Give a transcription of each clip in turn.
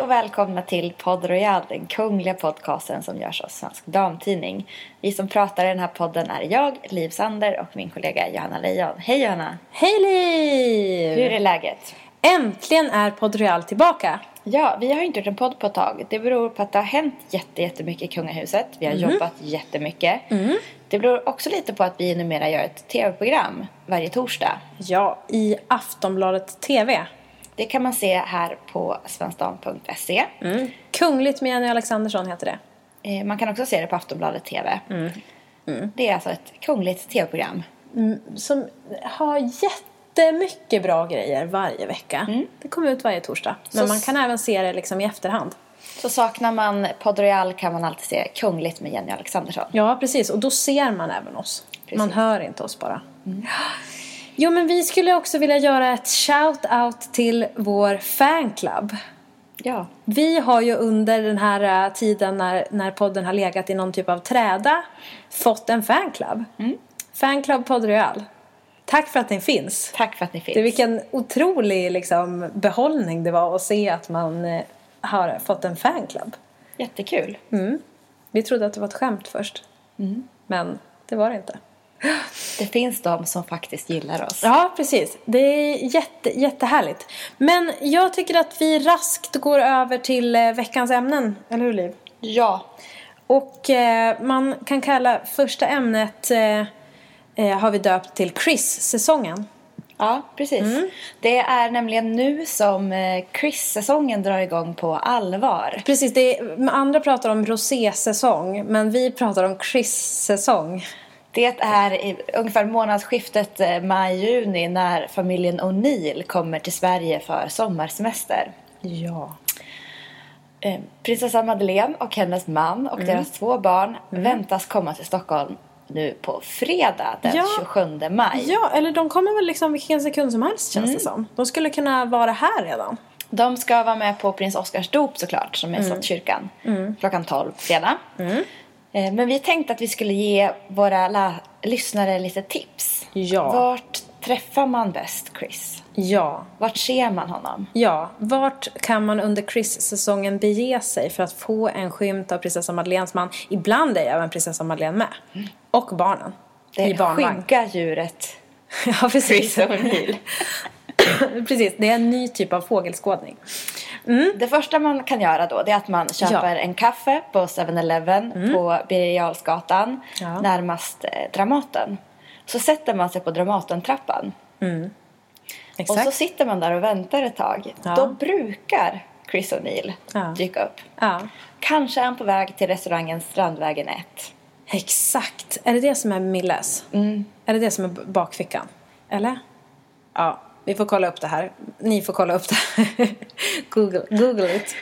Hej och välkomna till Podd Royal, den kungliga podcasten som görs av Svensk Damtidning. Vi som pratar i den här podden är jag, Liv Sander och min kollega Johanna Lejon. Hej Johanna! Hej Liv! Hur är läget? Äntligen är Podd Royal tillbaka. Ja, vi har inte gjort en podd på ett tag. Det beror på att det har hänt jätte, jättemycket i kungahuset. Vi har jobbat jättemycket. Det beror också lite på att vi numera gör ett tv-program varje torsdag. Ja, i Aftonbladet TV. Det kan man se här på svenskdam.se. Kungligt med Jenny Alexandersson heter det. Eh, Man kan också se det på Aftonbladet TV. Det är alltså ett kungligt tv-program. Som har jättemycket bra grejer varje vecka. Det kommer ut varje torsdag. Men Så man kan även se det liksom i efterhand. Så saknar man Podd Royal kan man alltid se Kungligt med Jenny Alexandersson. Ja, precis. Och då ser man även oss. Precis. Man hör inte oss bara. Jo, men vi skulle också vilja göra ett shout-out till vår fanclub. Ja. Vi har ju under den här eh, tiden när, när podden har legat i någon typ av träda fått en fanclub. Fanclub Podd Royal. Tack för att ni finns. Tack för att ni finns. Det vilken otrolig liksom, behållning det var att se att man eh, har fått en fanclub. Jättekul. Vi trodde att det var ett skämt först. Men det var det inte. Det finns de som faktiskt gillar oss. Ja, precis. Det är jätte, jättehärligt. Men jag tycker att vi raskt går över till eh, veckans ämnen. Eller hur, Liv? Ja. Och eh, man kan kalla första ämnet eh, eh, har vi döpt till Chris-säsongen. Ja, precis. Det är nämligen nu som eh, Chris-säsongen drar igång på allvar. Precis, det är, andra pratar om rosé-säsong men vi pratar om Chris-säsong. Det är i ungefär månadsskiftet eh, maj-juni när familjen O'Neill kommer till Sverige för sommarsemester. Ja. Eh, Prinsessa Madeleine och hennes man och deras två barn väntas komma till Stockholm nu på fredag den Ja. 27 maj. Ja, eller de kommer väl liksom vilken sekund som helst känns det som. De skulle kunna vara här redan. De ska vara med på prins Oscars dop såklart som är i Slottskyrkan klockan 12 fredag. Eh, Men vi tänkte att vi skulle ge våra lyssnare lite tips. Ja. Vart träffar man bäst Chris? Ja. Vart ser man honom? Ja, vart kan man under Chris-säsongen bege sig för att få en skymt av prinsessa Madeleines man? Ibland är även prinsessa Madeleine med. Och barnen. Det I barnvagn. skygga djuret. Ja, precis. Chris O'Neill. precis, det är en ny typ av fågelskådning. Det första man kan göra då det är att man köper en kaffe på 7-Eleven på Birger Ja. närmast eh, Dramaten. Så sätter man sig på Dramaten-trappan. Och Exakt. så sitter man där och väntar ett tag. Ja. Då brukar Chris O'Neill Ja. dyka upp. Ja, Kanske är han på väg till restaurangen Strandvägen 1. exakt. Är det det som är Milles? Är det det som är bakfickan? Eller? Ja, vi får kolla upp det här. Ni får kolla upp det här. Google, Google it.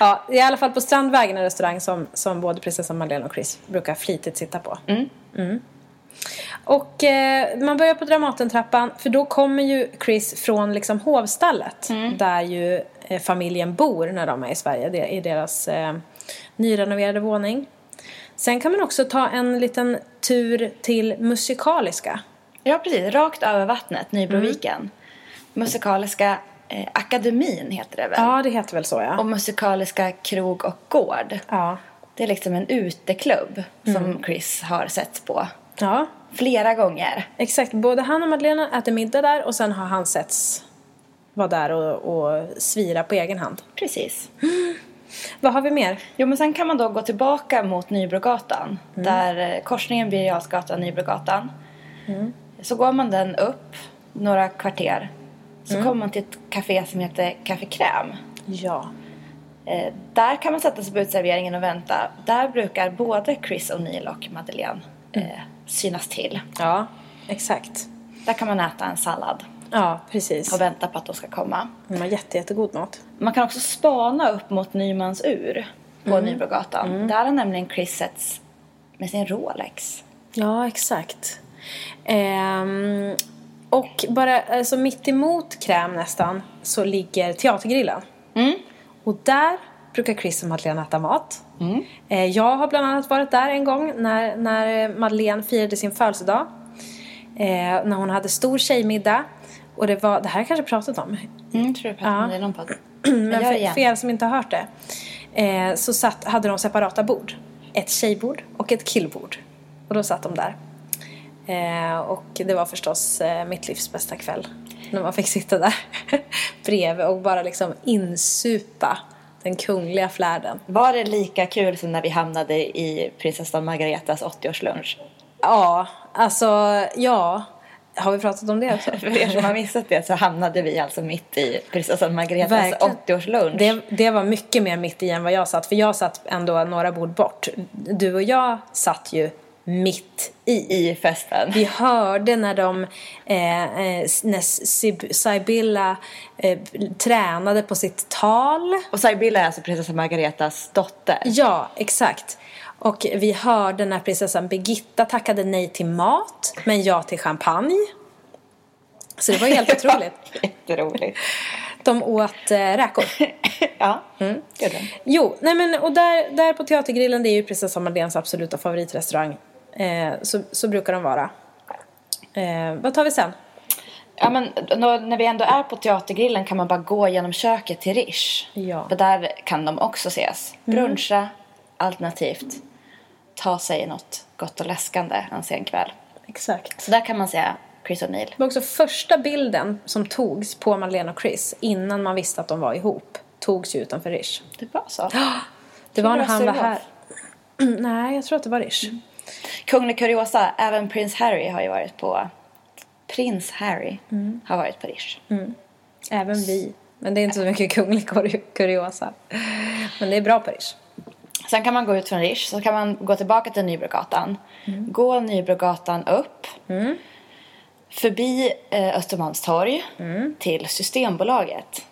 Ja, i alla fall på Strandvägen en restaurang som, som både prinsessan Madeleine och Chris brukar flitigt sitta på. Mm. Och eh, man börjar på Dramatentrappan för då kommer ju Chris från liksom hovstallet där ju eh, familjen bor när de är i Sverige. Det är deras eh, nyrenoverade våning. Sen kan man också ta en liten tur till Musikaliska. Ja, precis. Rakt över vattnet, Nybroviken. Musikaliska eh, akademin heter det väl? Ja, det heter väl så ja. Och Musikaliska krog och gård. Ja. Det är liksom en uteklubb som Chris har sett på ja, flera gånger. exakt. Både han och Madeleine äter middag där och sen har han setts vara där och, och svira på egen hand. Precis. Vad har vi mer? Jo, men sen kan man då gå tillbaka mot Nybrogatan. Där eh, korsningen Birger Jarlsgatan Nybrogatan. Så går man den upp några kvarter. Så kommer man till ett café som heter Café Crème. Ja. Eh, där kan man sätta sig på utserveringen och vänta. Där brukar både Chris O'Neill och Madeleine eh, synas till. Ja, exakt. Där kan man äta en sallad Ja, precis. och vänta på att de ska komma. De har jätte, jättegod mat. Man kan också spana upp mot Nymans ur på Nybrogatan. Där har nämligen Chris setts med sin Rolex. Ja, exakt. Ehm, och bara alltså, mitt emot kräm nästan så ligger Teatergrillen. Och där brukar Chris och Madeleine äta mat. Eh, jag har bland annat varit där en gång när, när Madeleine firade sin födelsedag. Eh, när hon hade stor tjejmiddag. Och det var, det här har jag kanske pratat om. Mm, tror du pratade om det. Men för, för er som inte har hört det. Eh, så satt, hade de separata bord. Ett tjejbord och ett killbord. Och då satt de där. Eh, och det var förstås eh, mitt livs bästa kväll. När man fick sitta där bredvid och bara liksom insupa den kungliga flärden. Var det lika kul som när vi hamnade i prinsessan Margaretas 80-årslunch? Ja, alltså ja. Har vi pratat om det också? För er som har missat det så hamnade vi alltså mitt i prinsessan Margaretas Verkligen. 80-årslunch. Det, det var mycket mer mitt i än vad jag satt. För jag satt ändå några bord bort. Du och jag satt ju mitt i. I festen. Vi hörde när de, eh, eh, när Sib- Sibylla eh, tränade på sitt tal. Och Sibylla är alltså prinsessan Margaretas dotter. Ja, exakt. Och vi hörde när prinsessan Birgitta tackade nej till mat, men ja till champagne. Så det var helt otroligt. Jätteroligt. De åt eh, räkor. ja, mm. gjorde de. Jo, nej men och där, där på Teatergrillen, det är ju prinsessan Madeleines absoluta favoritrestaurang. Eh, så, så brukar de vara. Eh, vad tar vi sen? Ja, men då, när vi ändå är på Teatergrillen kan man bara gå genom köket till Rish. Ja. Mm. För där kan de också ses. Bruncha, alternativt ta sig något gott och läskande en sen kväll. Exakt. Så där kan man se Chris O'Neill. Det var också första bilden som togs på Madeleine och Chris innan man visste att de var ihop. Togs ju utanför Rish. Det var så. Det var när han var här. Nej, jag tror att det var Rish. Kunglig kuriosa, även prins Harry har ju varit på... Prins Harry har varit på Rish. Även vi. Men det är inte så mycket kunglig kuri- kuriosa. Men det är bra på Rish. Sen kan man gå ut från Rish, så kan man gå tillbaka till Nybrogatan. Gå Nybrogatan upp. Förbi eh, Östermalmstorg till Systembolaget.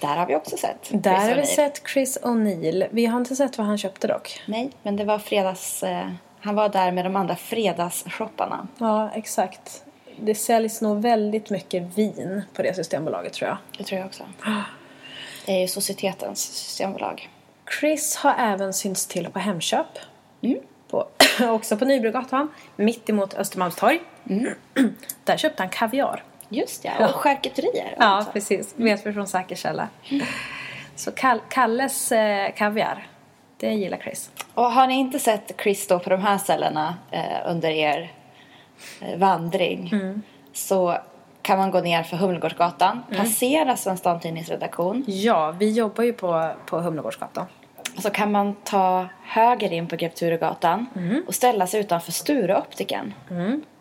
Där har vi också sett Där Chris har vi sett Chris O'Neill. Vi har inte sett vad han köpte dock. Nej, men det var fredags... Eh, han var där med de andra fredagsshopparna. Ja, exakt. Det säljs nog väldigt mycket vin på det systembolaget tror jag. Det tror jag också. Det är ju societetens systembolag. Chris har även synts till på Hemköp. På, också på Nybrogatan, mitt emot Östermalmstorg. Där köpte han kaviar. Just ja, och charkuterier. Ja, också. precis. Vet vi från säker källa. Så Kall- Kalles eh, kaviar, det gillar Chris. Och har ni inte sett Chris då på de här ställena eh, under er eh, vandring så kan man gå ner för Humlegårdsgatan, passera Svensk Damtidnings redaktion Ja, vi jobbar ju på, på Humlegårdsgatan. så kan man ta höger in på Grev Turegatan och ställa sig utanför Stureoptiken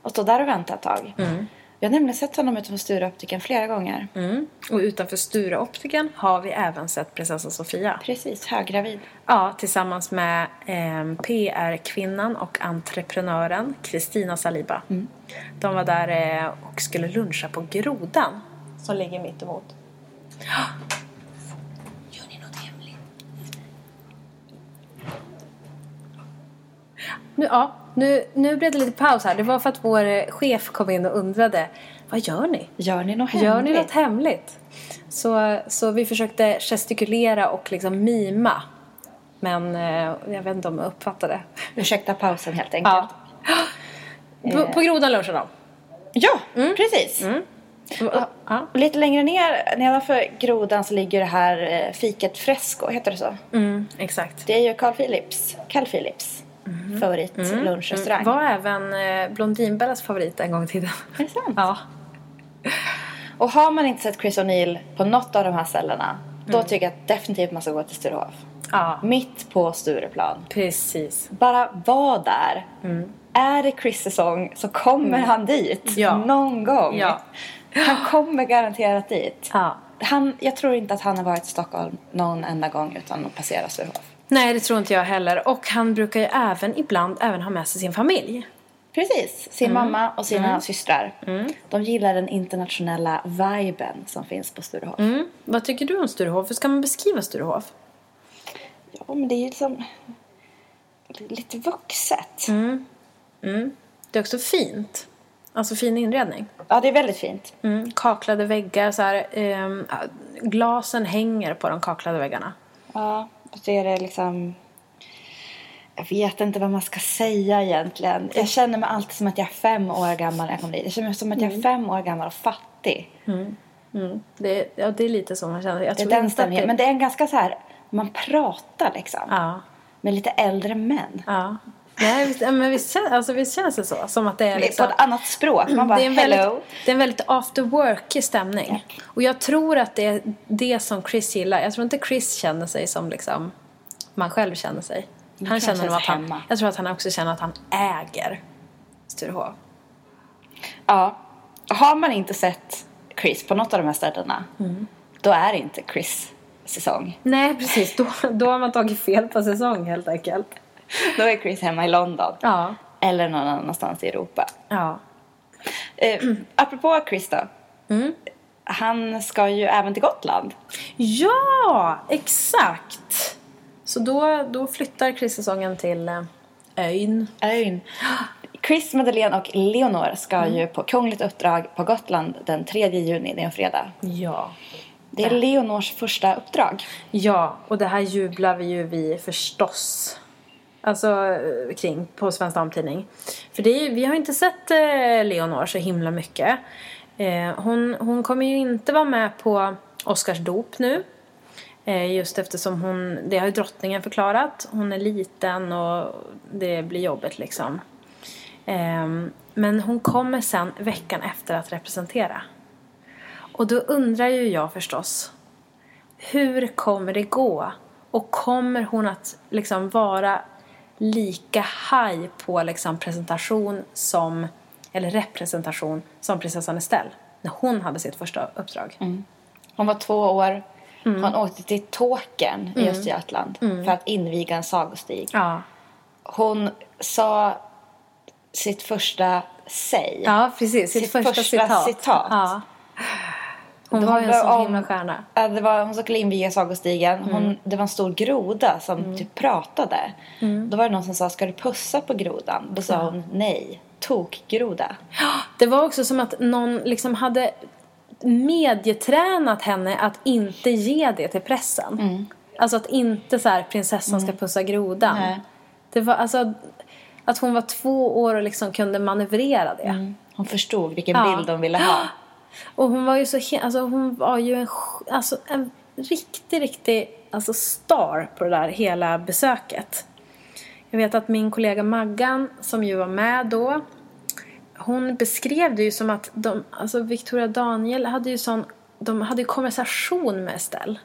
och stå där och vänta ett tag. Jag har nämligen sett honom utanför Stureoptiken flera gånger. Mm. Och utanför Stureoptiken har vi även sett prinsessan Sofia. Precis, höggravid. Ja, tillsammans med eh, PR-kvinnan och entreprenören Kristina Saliba. De var där eh, och skulle luncha på Grodan som ligger mitt emot. Gör ni något hemligt? Nu, ja, nu, nu blev det lite paus här. Det var för att vår eh, chef kom in och undrade Vad gör ni? Gör ni något hemligt? Gör ni något hemligt? Så, så vi försökte gestikulera och liksom mima. Men eh, jag vet inte om jag uppfattade. Ursäkta pausen helt enkelt. Ja. På, på Grodan lunchar de. Ja, precis. Ja. Och lite längre ner, nedanför grodan så ligger det här eh, fiket Fresco, heter det så? Mm, exakt. Det är ju Carl Philips, Carl Philips favorit lunchrestaurang. Var även eh, Blondinbellas favorit en gång i tiden. Är det sant? Ja. Och har man inte sett Chris O'Neill på något av de här ställena då tycker jag att definitivt man ska gå till Sturehof. Ja, Mitt på Stureplan. precis. Bara var där. Är det Chris säsong så kommer han dit Ja. någon gång. Ja. Han kommer garanterat dit. Ja. Han, jag tror inte att han har varit i Stockholm någon enda gång utan att passera Sturehof. Nej, det tror inte jag heller. Och han brukar ju även ibland även ha med sig sin familj. Precis, sin mamma och sina systrar. De gillar den internationella viben som finns på Sturehof. Mm. Vad tycker du om Sturehof? Hur ska man beskriva Sturehof? Ja, men det är ju liksom lite vuxet. Det är också fint. Alltså fin inredning. Ja, det är väldigt fint. Mm. Kaklade väggar, så här, ehm, glasen hänger på de kaklade väggarna. Ja, så är det liksom... Jag vet inte vad man ska säga egentligen. Jag känner mig alltid som att jag är fem år gammal när jag kommer dit. Jag känner mig som att jag är fem år gammal och fattig. Det, är- ja, det är lite så man känner. Jag Det är den stämningen. det- Men det är en ganska så här... Man pratar liksom. Ja. Med lite äldre män. ja. Nej, visst, ja, men visst, alltså, visst känns det så? Som att det är På liksom... ett annat språk. Man bara, det, är en hello. väldigt, det är en väldigt after work stämning. Och jag tror att det är det som Chris gillar. Jag tror inte Chris känner sig som liksom man själv känner sig. Han kan känner nog att han, hemma. jag tror att han också känner att han äger Sturehof. Ja. Har man inte sett Chris på något av de här ställena. Då är det inte Chris säsong. Nej, precis. Då, då har man tagit fel på säsong helt enkelt. Då är Chris hemma i London. Ja. Eller någon annanstans i Europa. Ja. Eh, apropå Chris då. Han ska ju även till Gotland. Ja, exakt! Så då, då flyttar Chris-säsongen till eh, ön. Ön. Chris, Madeleine och Leonor ska ju på kungligt uppdrag på Gotland den 3 juni, det är en fredag. Ja. Det är Leonors första uppdrag. Ja, och det här jublar vi ju vi förstås. Alltså eh, kring på Svensk Damtidning. För det är, ju- vi har inte sett eh, Leonor så himla mycket. Eh, hon, hon kommer ju inte vara med på Oscars dop nu. Eh, just eftersom hon, det har ju drottningen förklarat. Hon är liten och det blir jobbigt liksom. Ehm, men hon kommer sen veckan efter att representera. Och då undrar ju jag förstås. Hur kommer det gå? Och kommer hon att liksom vara lika high på liksom presentation som, eller representation som prinsessan Estelle? När hon hade sitt första uppdrag. Hon var två år. Hon åkte till Tåkern i Östergötland för att inviga en sagostig. Ja. Hon sa sitt första säg. ja, precis. Sitt, Sitt första, första citat. citat. Ja. Hon var ju en sån himla stjärna. Ja, det var, hon skulle inviga sagostigen. Hon, Det var en stor groda som typ pratade. Då var det någon som sa, ska du pussa på grodan? Då sa hon nej. Tokgroda. Det var också som att någon liksom hade medietränat henne att inte ge det till pressen. Alltså att inte så här, prinsessan ska pussa grodan. Nej. Det var alltså att hon var två år och liksom kunde manövrera det. Hon förstod vilken Ja. bild de ville ha. Och hon var ju så alltså hon var ju en, alltså en riktig, riktig alltså star på det där hela besöket. Jag vet att min kollega Maggan, som ju var med då, hon beskrev det ju som att de, alltså Victoria Daniel hade ju sån, de hade ju konversation med Estelle.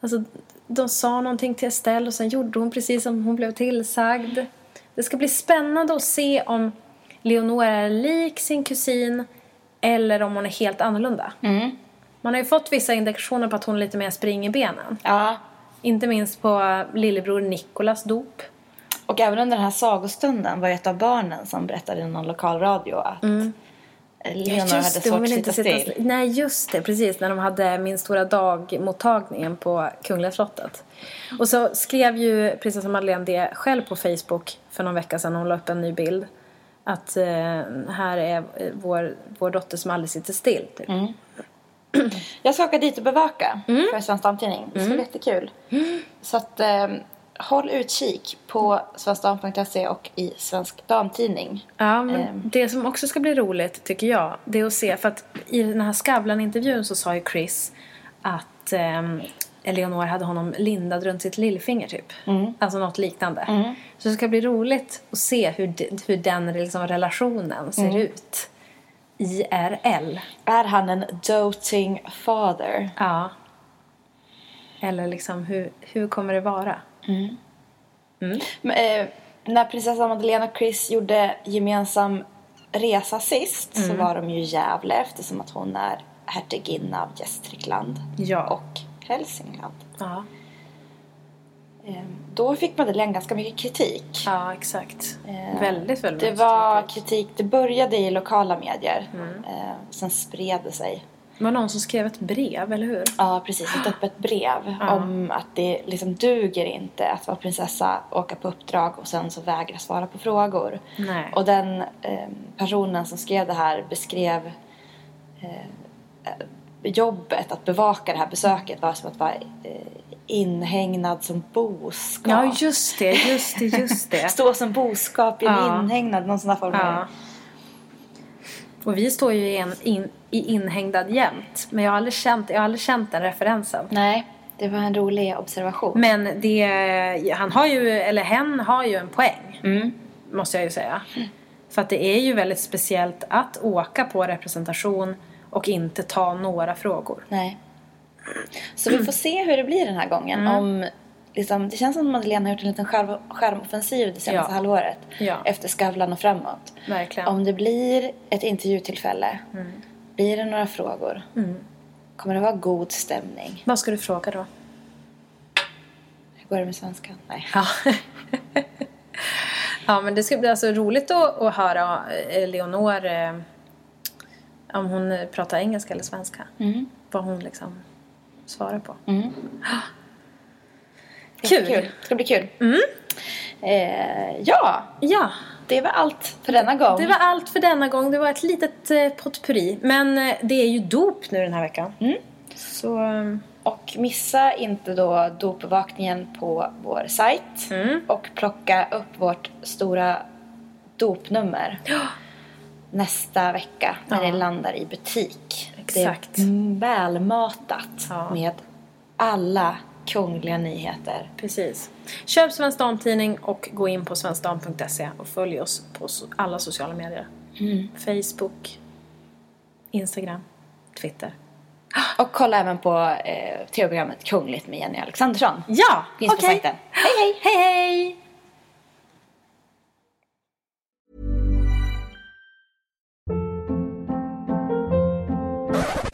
Alltså, de sa någonting till Estelle och sen gjorde hon precis som hon blev tillsagd. Det ska bli spännande att se om Leonora är lik sin kusin eller om hon är helt annorlunda. Man har ju fått vissa indikationer på att hon är lite mer spring i benen. Ja. Inte minst på lillebror Nikolas dop. Och även under den här sagostunden var ett av barnen som berättade i någon lokalradio att Leonor hade hon svårt att sitta still. still. Nej, just det. Precis. När de hade Min stora dag-mottagningen på Kungliga slottet. Och så skrev ju prinsessan Madeleine det själv på Facebook för någon vecka sedan. Hon la upp en ny bild. Att eh, här är eh, vår, vår dotter som aldrig sitter still. Typ. Jag ska åka dit och bevaka Mm. för Svensk Damtidning. Det ska bli jättekul. Så att eh, håll utkik på svenskdam.se och i Svensk Damtidning. Ja, men Ehm. det som också ska bli roligt tycker jag, det är att se, för att i den här Skavlan-intervjun så sa ju Chris att um, Eleonor hade honom lindad runt sitt lillfinger typ. Alltså något liknande. Så det ska bli roligt att se hur, hur den liksom relationen ser ut. IRL. Är han en doting father? Ja. Eller liksom hur, hur kommer det vara? Men, eh, när prinsessan Madeleine och Chris gjorde gemensam resa sist så var de ju i Gävle eftersom att hon är hertiginna av Gästrikland Ja. och Hälsingland. Ja, Ehm, Då fick Madeleine ganska mycket kritik. ja exakt. Eh, väldigt, väldigt Det var kritik. kritik, det började i lokala medier. Mm. Eh, sen spred det sig. Det var någon som skrev ett brev, eller hur? Ja, precis. Ett öppet brev om att det liksom duger inte att vara prinsessa, åka på uppdrag och sen så vägra svara på frågor. Nej. Och den eh, personen som skrev det här beskrev eh, jobbet att bevaka det här besöket var som att vara eh, inhägnad som boskap. Ja, just det, just det, just det. Stå som boskap i en Ja. inhägnad, någon sån där form. Ja. Och vi står ju i, en, in, i inhägnad jämt. Men jag har aldrig känt, jag har aldrig känt den referensen. Nej, det var en rolig observation. Men det, han har ju, eller hen har ju en poäng. Måste jag ju säga. För att det är ju väldigt speciellt att åka på representation och inte ta några frågor. Nej. Så vi får se hur det blir den här gången. Mm. Om, liksom, det känns som att Madeleine har gjort en liten skärm, skärmoffensiv det senaste Ja. halvåret. Ja. Efter Skavlan och framåt. Verkligen. Om det blir ett intervjutillfälle. Mm. Blir det några frågor. Kommer det vara god stämning? Vad ska du fråga då? Hur går det med svenskan? Nej. Ja. ja, men det ska bli alltså roligt att, att höra eh, Leonor eh, om hon pratar engelska eller svenska. Vad hon liksom svarar på. Ska Kul. kul. Det ska bli kul. Mm. Eh, ja, Ja, det var allt för denna gång. det var allt för denna gång. Det var ett litet eh, potpurri. Men eh, det är ju dop nu den här veckan. Så... eh, Och missa inte då dopbevakningen på vår sajt. Mm. Och plocka upp vårt stora dopnummer. Nästa vecka när Ja. det landar i butik. Exakt. Det är välmatat Ja. med alla kungliga nyheter. Precis. Köp Svensk Damtidning och gå in på svenskdam.se och följ oss på alla sociala medier. Facebook, Instagram, Twitter. Och kolla även på eh, tv-programmet Kungligt med Jenny Alexandersson. Ja, okej. sajten. Hej hej! Hej hej!